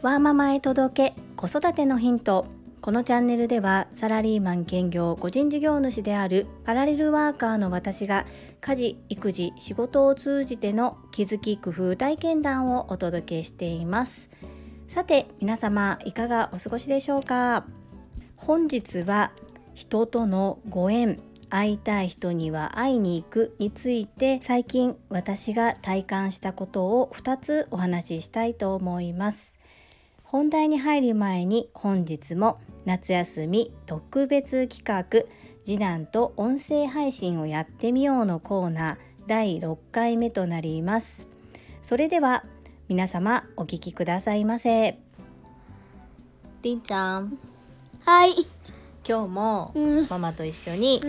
ワーママへ届け子育てのヒントこのチャンネルではサラリーマン兼業個人事業主であるパラレルワーカーの私が家事育児仕事を通じての気づき工夫体験談をお届けしています。さて皆様いかがお過ごしでしょうか？本日は人とのご縁。会いたい人には会いに行くについて最近私が体感したことを2つお話ししたいと思います。本題に入る前に本日も夏休み特別企画次男と音声配信をやってみようのコーナー第6回目となります。それでは皆様お聞きくださいませ。りんちゃん。はい。今日もうんママと一緒に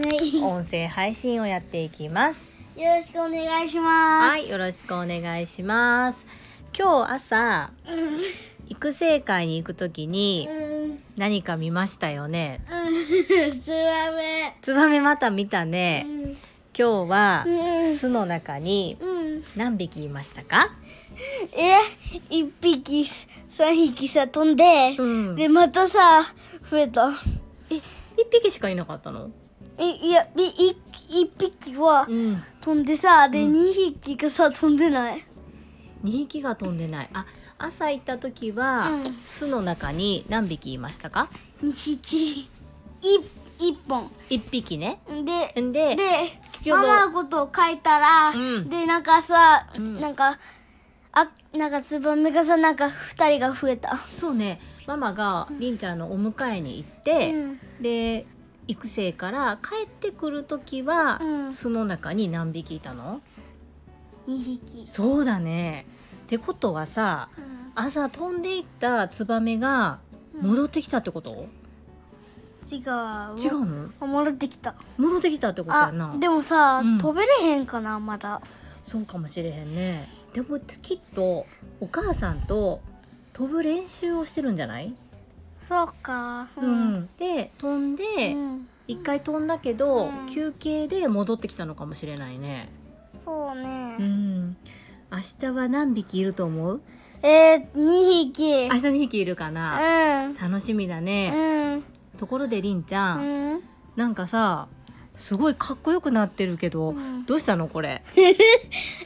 音声配信をやっていきますろしくお願いします。はいよろしくお願いします今日朝うん。育成会に行くときにうん。何か見ましたよね？うん。つばめ。ツバメまた見たねうん。今日はうん巣の中にうん。何匹いましたか？え、一匹、三匹さ、飛んで、うんで、またさ、増えた。え一匹しかいなかったの？え、いや、い、い一匹はうん。飛んでさ、で、うん。二匹がさ、飛んでない。2匹が飛んでない。あ朝行った時は、うん。巣の中に何匹いましたか？二匹。い、一本。1匹ね。で、んでで、先ほどママのことを書いたら、うん。で、なんかさ、うん。なんか、あ、なんかツバメがさ、なんか二人が増えた。そうね。ママがりんちゃんのお迎えに行って、うん。で育成から帰ってくる時は、うん。巣の中に何匹いたの？二匹。そうだね。ってことはさ朝飛んでいったツバメが戻ってきたってこと、違う。違うの？あ戻ってきた。戻ってきたってことやあな、でもさ、うん。飛べれへんかな、まだ。そうかもしれへんねでもきっとお母さんと飛ぶ練習をしてるんじゃない、そうか。うんで飛んでうん一回飛んだけど、うん休憩で戻ってきたのかもしれないねそうね。うん明日は何匹いると思う？えー、二匹。明日2匹いるかな、うん。楽しみだね、うん。ところでりんちゃん、うん。なんかさすごいかっこよくなってるけど、うんどうしたのこれ？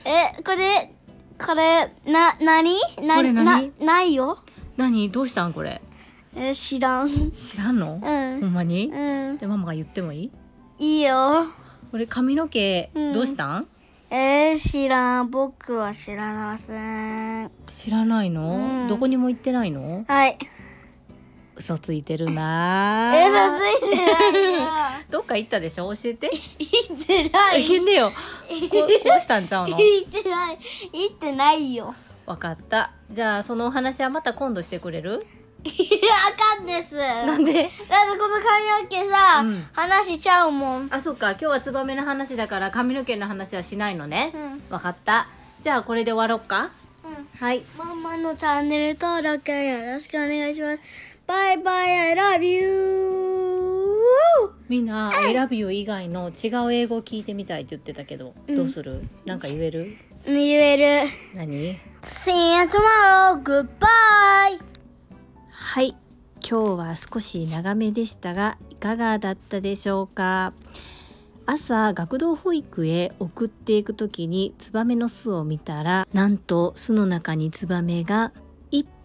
え、これ、これ、な、なにな、これ何？な、ないよ。何？どうしたん？これえー、知らん。知らんの、うほんん。まに、うん。でママが言ってもいい？いいよ。これ髪の毛うんどうしたん、えー、知らん。僕は知らません。知らないの、うんどこにも行ってないの？はい。嘘ついてるなえー、嘘ついてないよ。どっか行ったでしょ？教えて言ってない。言ってよこうしたんちゃうの？言ってない。言ってないよ。わかったじゃあそのお話はまた今度してくれる？いや、あかんです。だってなんでこの髪の毛さ、うん話しちゃうもん。あそっか今日はツバメの話だから髪の毛の話はしないのねうん。わかったじゃあこれで終わろっか？うん。はいママのチャンネル登録よろしくお願いします。バイバイ、I love you! みんな「I love you」以外の違う英語を聞いてみたいって言ってたけど、うんどうする？なんか言える？言える。何？See you tomorrow! Goodbye! はい今日は少し長めでしたがいかがだったでしょうか？朝学童保育へ送っていく時にツバメの巣を見たらなんと巣の中にツバメが1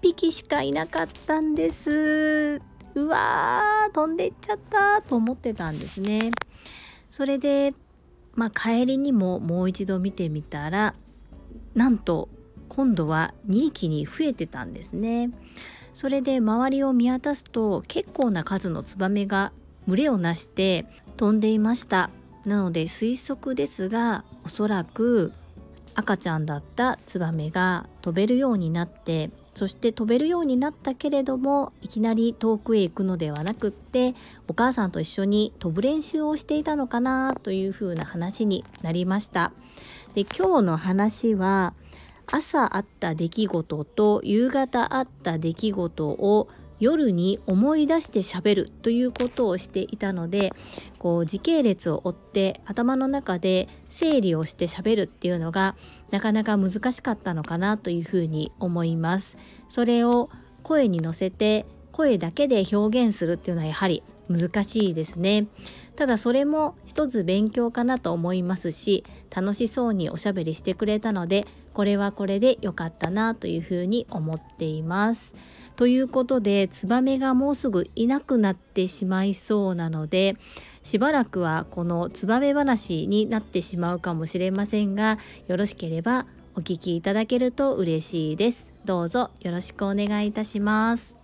匹しかいなかったんです。うわー飛んでっちゃったと思ってたんですね。それでまあ帰りにももう一度見てみたらなんと今度は2匹に増えてたんですね。それで周りを見渡すと結構な数のツバメが群れをなして飛んでいました。なので推測ですがおそらく赤ちゃんだったツバメが飛べるようになってそして飛べるようになったけれどもいきなり遠くへ行くのではなくってお母さんと一緒に飛ぶ練習をしていたのかなというふうな話になりました。で今日の話は朝あった出来事と夕方あった出来事を夜に思い出して喋るということをしていたのでこう時系列を追って頭の中で整理をして喋るっていうのがなかなか難しかったのかなというふうに思います。それを声に乗せて声だけで表現するっていうのはやはり難しいですね。ただそれも一つ勉強かなと思いますし楽しそうにおしゃべりしてくれたのでこれはこれで良かったなというふうに思っています。ということでツバメがもうすぐいなくなってしまいそうなのでしばらくはこのツバメ話になってしまうかもしれませんがよろしければお聞きいただけると嬉しいです。どうぞよろしくお願いいたします。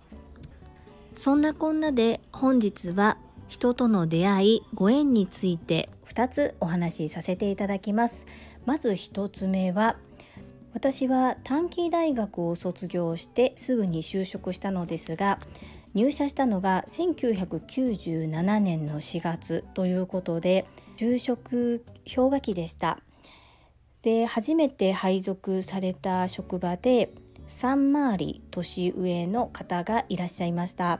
そんなこんなで本日は人との出会いご縁について2つお話しさせていただきますまず1つ目は私は短期大学を卒業してすぐに就職したのですが入社したのが1997年の4月ということで就職氷河期でした。で初めて配属された職場で3回り年上の方がいらっしゃいました。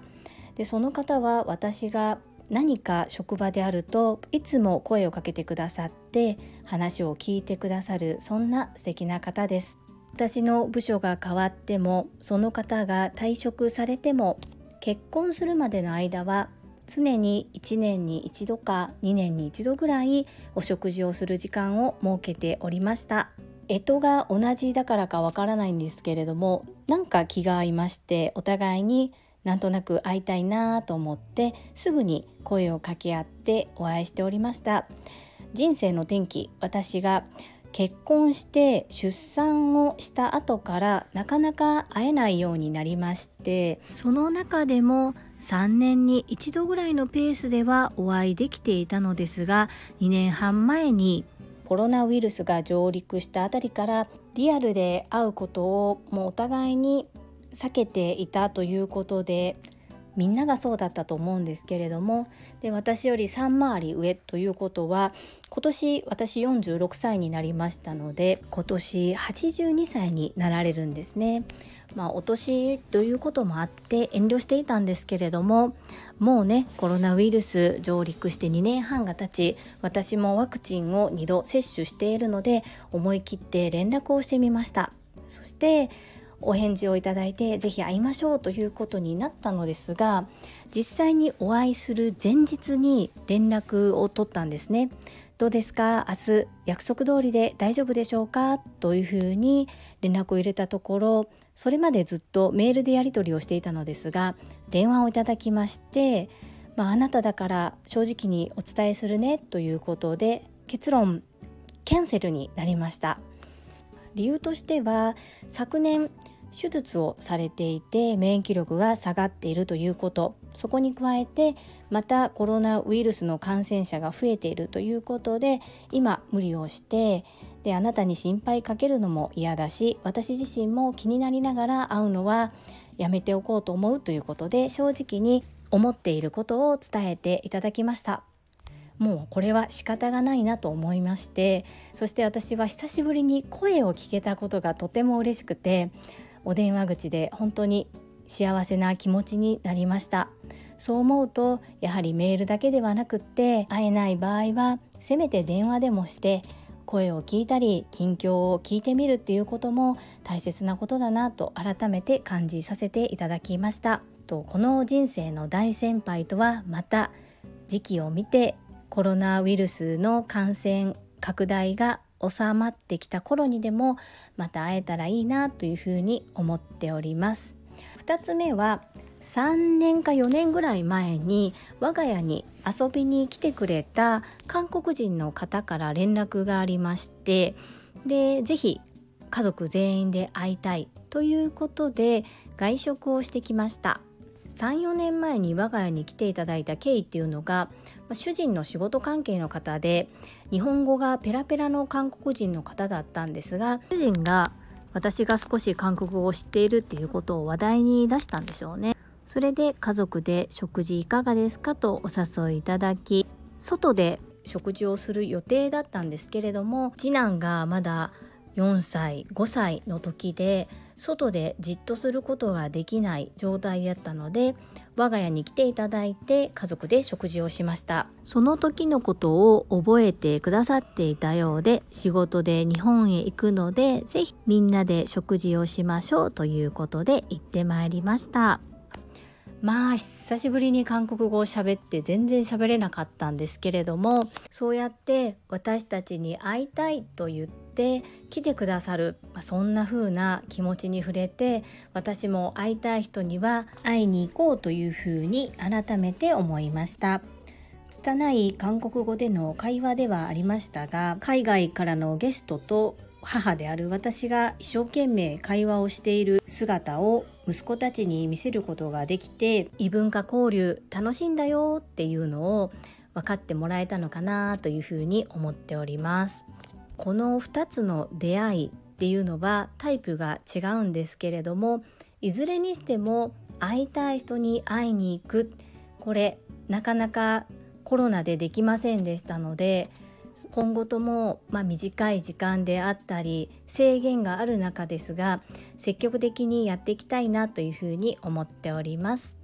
でその方は私が何か職場であるといつも声をかけてくださって話を聞いてくださるそんな素敵な方です。私の部署が変わってもその方が退職されても結婚するまでの間は常に1年に1度か2年に1度ぐらいお食事をする時間を設けておりました。干支が同じだからかわからないんですけれどもなんか気が合いましてお互いになんとなく会いたいなと思ってすぐに声を掛け合ってお会いしておりました。人生の転機私が結婚して出産をした後からなかなか会えないようになりましてその中でも3年に1度ぐらいのペースではお会いできていたのですが2年半前にコロナウイルスが上陸したあたりからリアルで会うことをもうお互いに避けていたということでみんながそうだったと思うんですけれどもで私より3回り上ということは今年私46歳になりましたので今年82歳になられるんですね。まあ、お年ということもあって遠慮していたんですけれどももうねコロナウイルス上陸して2年半が経ち私もワクチンを2度接種しているので思い切って連絡をしてみましたそしてお返事をいただいて是非会いましょうということになったのですが実際にお会いする前日に連絡を取ったんですね。どうですか？明日約束通りで大丈夫でしょうか？というふうに連絡を入れたところそれまでずっとメールでやり取りをしていたのですが電話をいただきまして、まあ、あなただから正直にお伝えするねということで結論キャンセルになりました。理由としては昨年手術をされていて免疫力が下がっているということ。そこに加えてまたコロナウイルスの感染者が増えているということで今無理をしてであなたに心配かけるのも嫌だし私自身も気になりながら会うのはやめておこうと思うということで正直に思っていることを伝えていただきました。もうこれは仕方がないなと思いましてそして私は久しぶりに声を聞けたことがとても嬉しくてお電話口で本当に幸せな気持ちになりました。そう思うとやはりメールだけではなくって会えない場合はせめて電話でもして声を聞いたり近況を聞いてみるっていうことも大切なことだなと改めて感じさせていただきました。とこの人生の大先輩とはまた時期を見てコロナウイルスの感染拡大が収まってきた頃にでもまた会えたらいいなというふうに思っております。2つ目は3年か4年ぐらい前に我が家に遊びに来てくれた韓国人の方から連絡がありましてで是非家族全員で会いたいということで外食をしてきました。34年前に我が家に来ていただいた経緯っていうのが主人の仕事関係の方で日本語がペラペラの韓国人の方だったんですが主人が私が少し韓国語を知っているっていうことを話題に出したんでしょうね。それで家族で食事いかがですかとお誘いいただき外で食事をする予定だったんですけれども次男がまだ4歳5歳の時で外でじっとすることができない状態だったので我が家に来ていただいて家族で食事をしました。その時のことを覚えてくださっていたようで仕事で日本へ行くのでぜひみんなで食事をしましょうということで行ってまいりました。まあ久しぶりに韓国語を喋って全然喋れなかったんですけれどもそうやって私たちに会いたいと言って来てくださる、ま、そんな風な気持ちに触れて私も会いたい人には会いに行こうという風に改めて思いました。拙い韓国語での会話ではありましたが海外からのゲストと母である私が一生懸命会話をしている姿を息子たちに見せることができて異文化交流楽しいんだよっていうのを分かってもらえたのかなというふうに思っております。この2つの出会いっていうのはタイプが違うんですけれどもいずれにしても会いたい人に会いに行く。これなかなかコロナでできませんでしたので今後とも、まあ、短い時間であったり制限がある中ですが積極的にやっていきたいなというふうに思っております。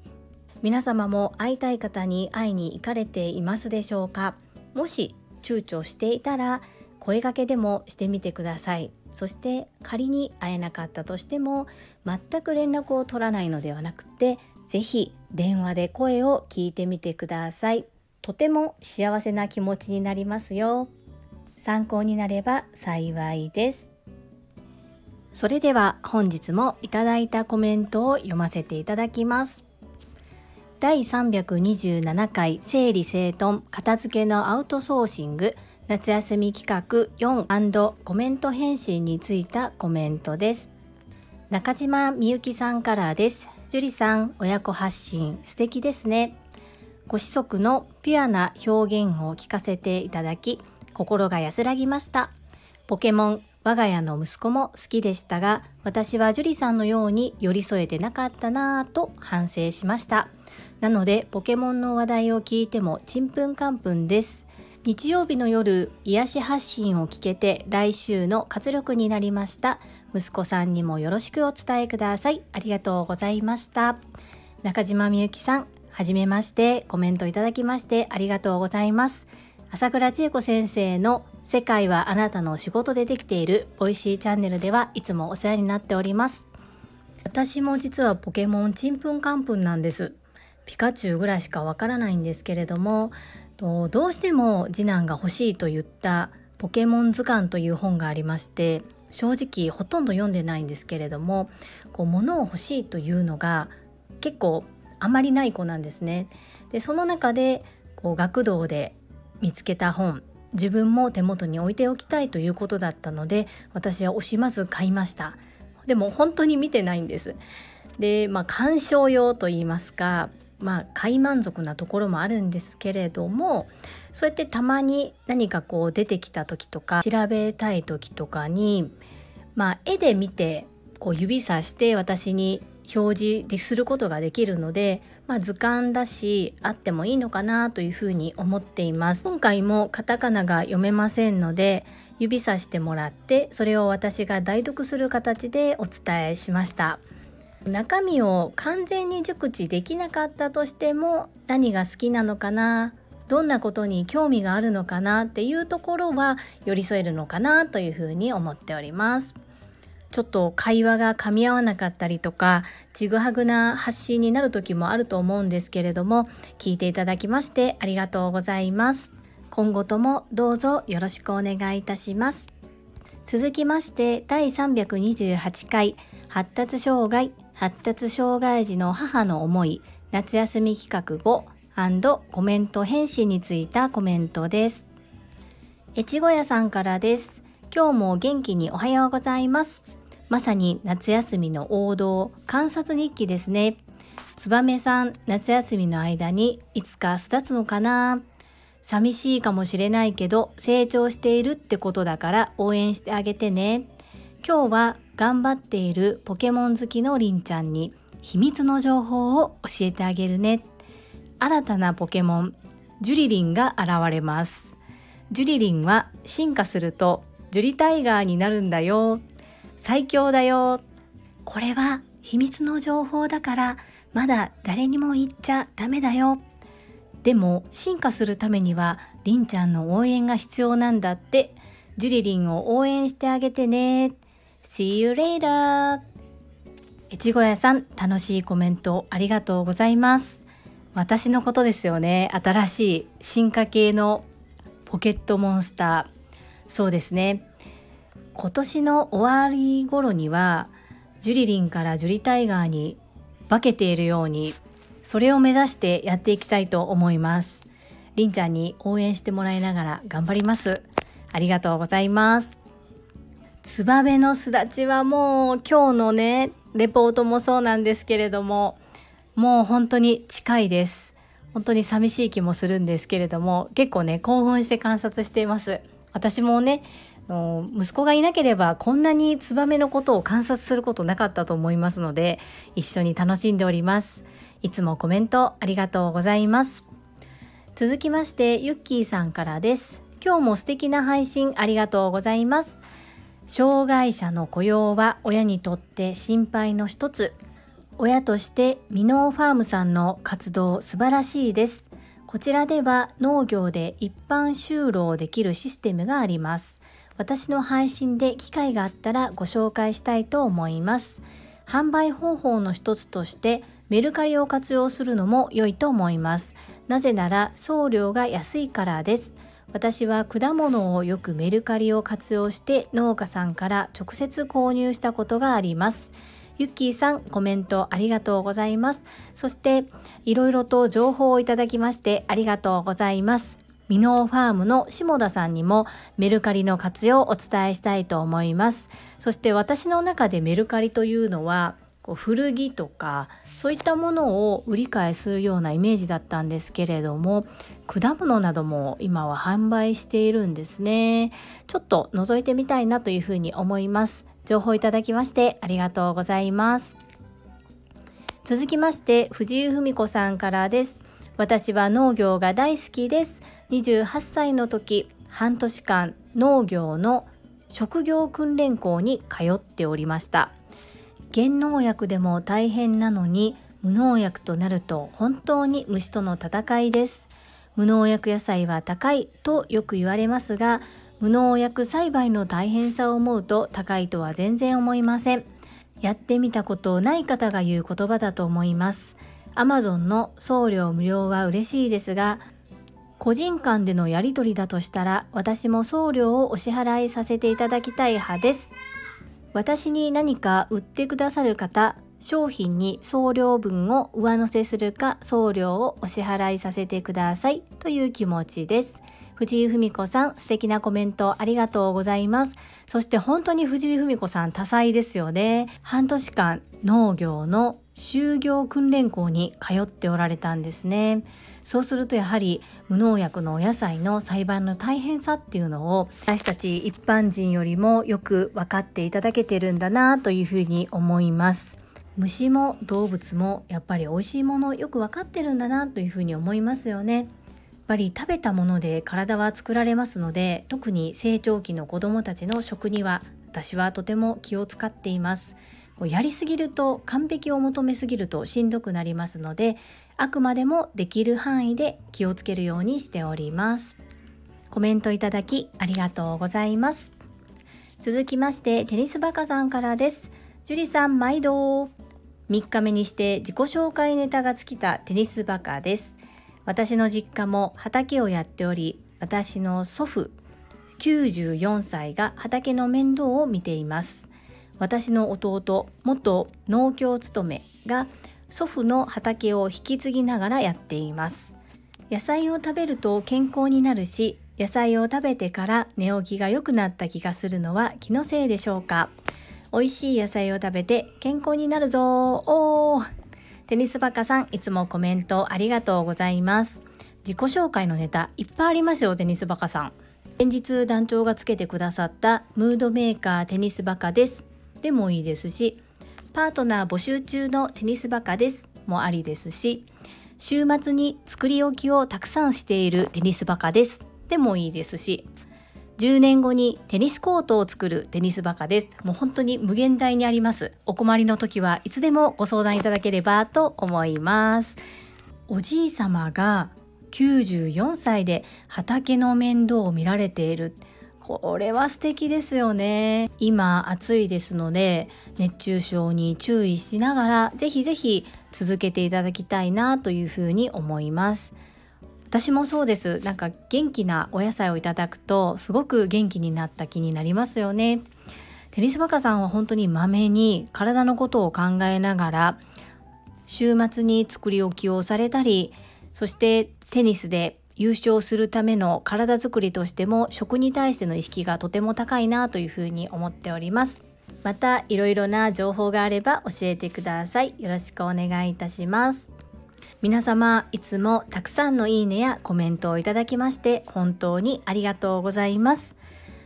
皆様も会いたい方に会いに行かれていますでしょうか？もし躊躇していたら声掛けでもしてみてください。そして仮に会えなかったとしても全く連絡を取らないのではなくて是非電話で声を聞いてみてください。とても幸せな気持ちになりますよ。参考になれば幸いです。それでは本日もいただいたコメントを読ませていただきます。第327回整理整頓片付けのアウトソーシング。夏休み企画4コメント返信についたコメントです。中島みゆきさんからです。樹里さん親子発信素敵ですね。ご子息のピュアな表現を聞かせていただき心が安らぎました。ポケモン我が家の息子も好きでしたが私は樹里さんのように寄り添えてなかったなぁと反省しました。なのでポケモンの話題を聞いてもちんぷんかんぷんです。日曜日の夜癒し発信を聞けて来週の活力になりました息子さんにもよろしくお伝えください。ありがとうございました。中島みゆきさんはじめまして。コメントいただきましてありがとうございます。朝倉千恵子先生の世界はあなたの仕事でできている Voicy チャンネルではいつもお世話になっております。私も実はポケモンちんぷんかんぷんなんです。ピカチュウぐらいしかわからないんですけれどもとどうしても次男が欲しいと言った「ポケモン図鑑」という本がありまして正直ほとんど読んでないんですけれどもこう物を欲しいというのが結構あまりない子なんですね。でその中でこう学童で見つけた本自分も手元に置いておきたいということだったので私は惜しまず買いましたでも本当に見てないんですでまあ鑑賞用と言いますかまあ買い満足なところもあるんですけれどもそうやってたまに何かこう出てきた時とか調べたい時とかにまあ絵で見てこう指さして私に表示することができるので、まあ、図鑑だしあってもいいのかなというふうに思っています。今回もカタカナが読めませんので指さしてもらってそれを私が代読する形でお伝えしました。中身を完全に熟知できなかったとしても何が好きなのかな？どんなことに興味があるのかなっていうところは寄り添えるのかなというふうに思っております。ちょっと会話が噛み合わなかったりとかちぐはぐな発信になる時もあると思うんですけれども聞いていただきましてありがとうございます。今後ともどうぞよろしくお願いいたします。続きまして第328回発達障害。発達障害児の母の思い夏休み企画5コメント返信についたコメントです。越後屋さんからです。今日も元気におはようございます。まさに夏休みの王道、観察日記ですね。つばめさん、夏休みの間にいつか巣立つのかな？寂しいかもしれないけど成長しているってことだから応援してあげてね。今日は頑張っているポケモン好きのりんちゃんに秘密の情報を教えてあげるね。新たなポケモンジュリリンが現れます。ジュリリンは進化するとジュリタイガーになるんだよ。最強だよ。これは秘密の情報だからまだ誰にも言っちゃダメだよ。でも進化するためにはりんちゃんの応援が必要なんだって。ジュリリンを応援してあげてね。See you later. 越後屋さん楽しいコメントありがとうございます。私のことですよね。新しい進化系のポケットモンスター。そうですね。今年の終わり頃にはジュリリンからジュリタイガーに化けているようにそれを目指してやっていきたいと思います。りんちゃんに応援してもらいながら頑張ります。ありがとうございます。ツバメの巣立ちはもう今日のねレポートもそうなんですけれどももう本当に近いです。本当に寂しい気もするんですけれども結構ね興奮して観察しています。私もね息子がいなければこんなにツバメのことを観察することなかったと思いますので一緒に楽しんでおります。いつもコメントありがとうございます。続きましてユッキーさんからです。今日も素敵な配信ありがとうございます。障害者の雇用は親にとって心配の一つ。親としてミノーファームさんの活動素晴らしいです。こちらでは農業で一般就労できるシステムがあります。私の配信で機会があったらご紹介したいと思います。販売方法の一つとしてメルカリを活用するのも良いと思います。なぜなら送料が安いからです。私は果物をよくメルカリを活用して農家さんから直接購入したことがあります。ゆっきーさんコメントありがとうございます。そしていろいろと情報をいただきましてありがとうございます。ミノーファームの下田さんにもメルカリの活用をお伝えしたいと思います。そして私の中でメルカリというのはこう古着とかそういったものを売り買いするようなイメージだったんですけれども果物なども今は販売しているんですね。ちょっと覗いてみたいなというふうに思います。情報いただきましてありがとうございます。続きまして藤井文子さんからです。私は農業が大好きです。28歳の時半年間農業の職業訓練校に通っておりました。減農薬でも大変なのに無農薬となると本当に虫との戦いです。無農薬野菜は高いとよく言われますが無農薬栽培の大変さを思うと高いとは全然思いません。やってみたことない方が言う言葉だと思います。Amazon の送料無料は嬉しいですが個人間でのやり取りだとしたら私も送料をお支払いさせていただきたい派です。私に何か売ってくださる方商品に送料分を上乗せするか送料をお支払いさせてくださいという気持ちです。藤井文子さん素敵なコメントありがとうございます。そして本当に藤井文子さん多彩ですよね。半年間農業の就業訓練校に通っておられたんですね。そうするとやはり無農薬のお野菜の栽培の大変さっていうのを私たち一般人よりもよく分かっていただけてるんだなというふうに思います。虫も動物もやっぱり美味しいものよく分かってるんだなというふうに思いますよね。やっぱり食べたもので体は作られますので特に成長期の子どもたちの食には私はとても気を使っています。やりすぎると完璧を求めすぎるとしんどくなりますのであくまでもできる範囲で気をつけるようにしております。コメントいただきありがとうございます。続きましてテニスバカさんからです。樹里さん毎度。3日目にして自己紹介ネタが尽きたテニスバカです。私の実家も畑をやっており私の祖父94歳が畑の面倒を見ています。私の弟元農協勤めが祖父の畑を引き継ぎながらやっています野菜を食べると健康になるし野菜を食べてから寝起きが良くなった気がするのは気のせいでしょうか美味しい野菜を食べて健康になるぞおテニスバカさん、いつもコメントありがとうございます。自己紹介のネタいっぱいありますよ、テニスバカさん。先日団長がつけてくださったムードメーカーテニスバカです。でもいいですし、パートナー募集中のテニスバカですもありですし、週末に作り置きをたくさんしているテニスバカです。でもいいですし、10年後にテニスコートを作るテニスバカです。もう本当に無限大にあります。お困りの時はいつでもご相談いただければと思います。おじい様が94歳で畑の面倒を見られている。これは素敵ですよね。今暑いですので熱中症に注意しながらぜひぜひ続けていただきたいなというふうに思います。私もそうです。なんか元気なお野菜をいただくとすごく元気になった気になりますよね。テニスバカさんは本当にまめに体のことを考えながら週末に作り置きをされたりそしてテニスで優勝するための体づくりとしても食に対しての意識がとても高いなというふうに思っております。またいろいろな情報があれば教えてください。よろしくお願いいたします。皆様いつもたくさんのいいねやコメントをいただきまして本当にありがとうございます。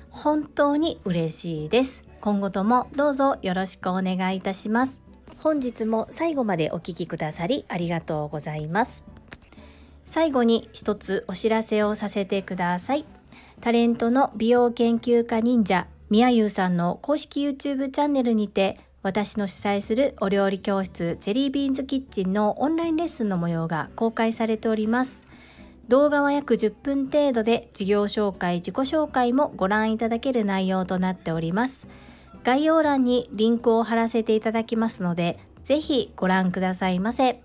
本当に嬉しいです。今後ともどうぞよろしくお願いいたします。本日も最後までお聴きくださりありがとうございます。最後に一つお知らせをさせてください。タレントの美容研究家忍者、みやゆうさんの公式 YouTube チャンネルにて、私の主催するお料理教室ジェリービーンズキッチンのオンラインレッスンの模様が公開されております。動画は約10分程度で事業紹介、自己紹介もご覧いただける内容となっております。概要欄にリンクを貼らせていただきますので、ぜひご覧くださいませ。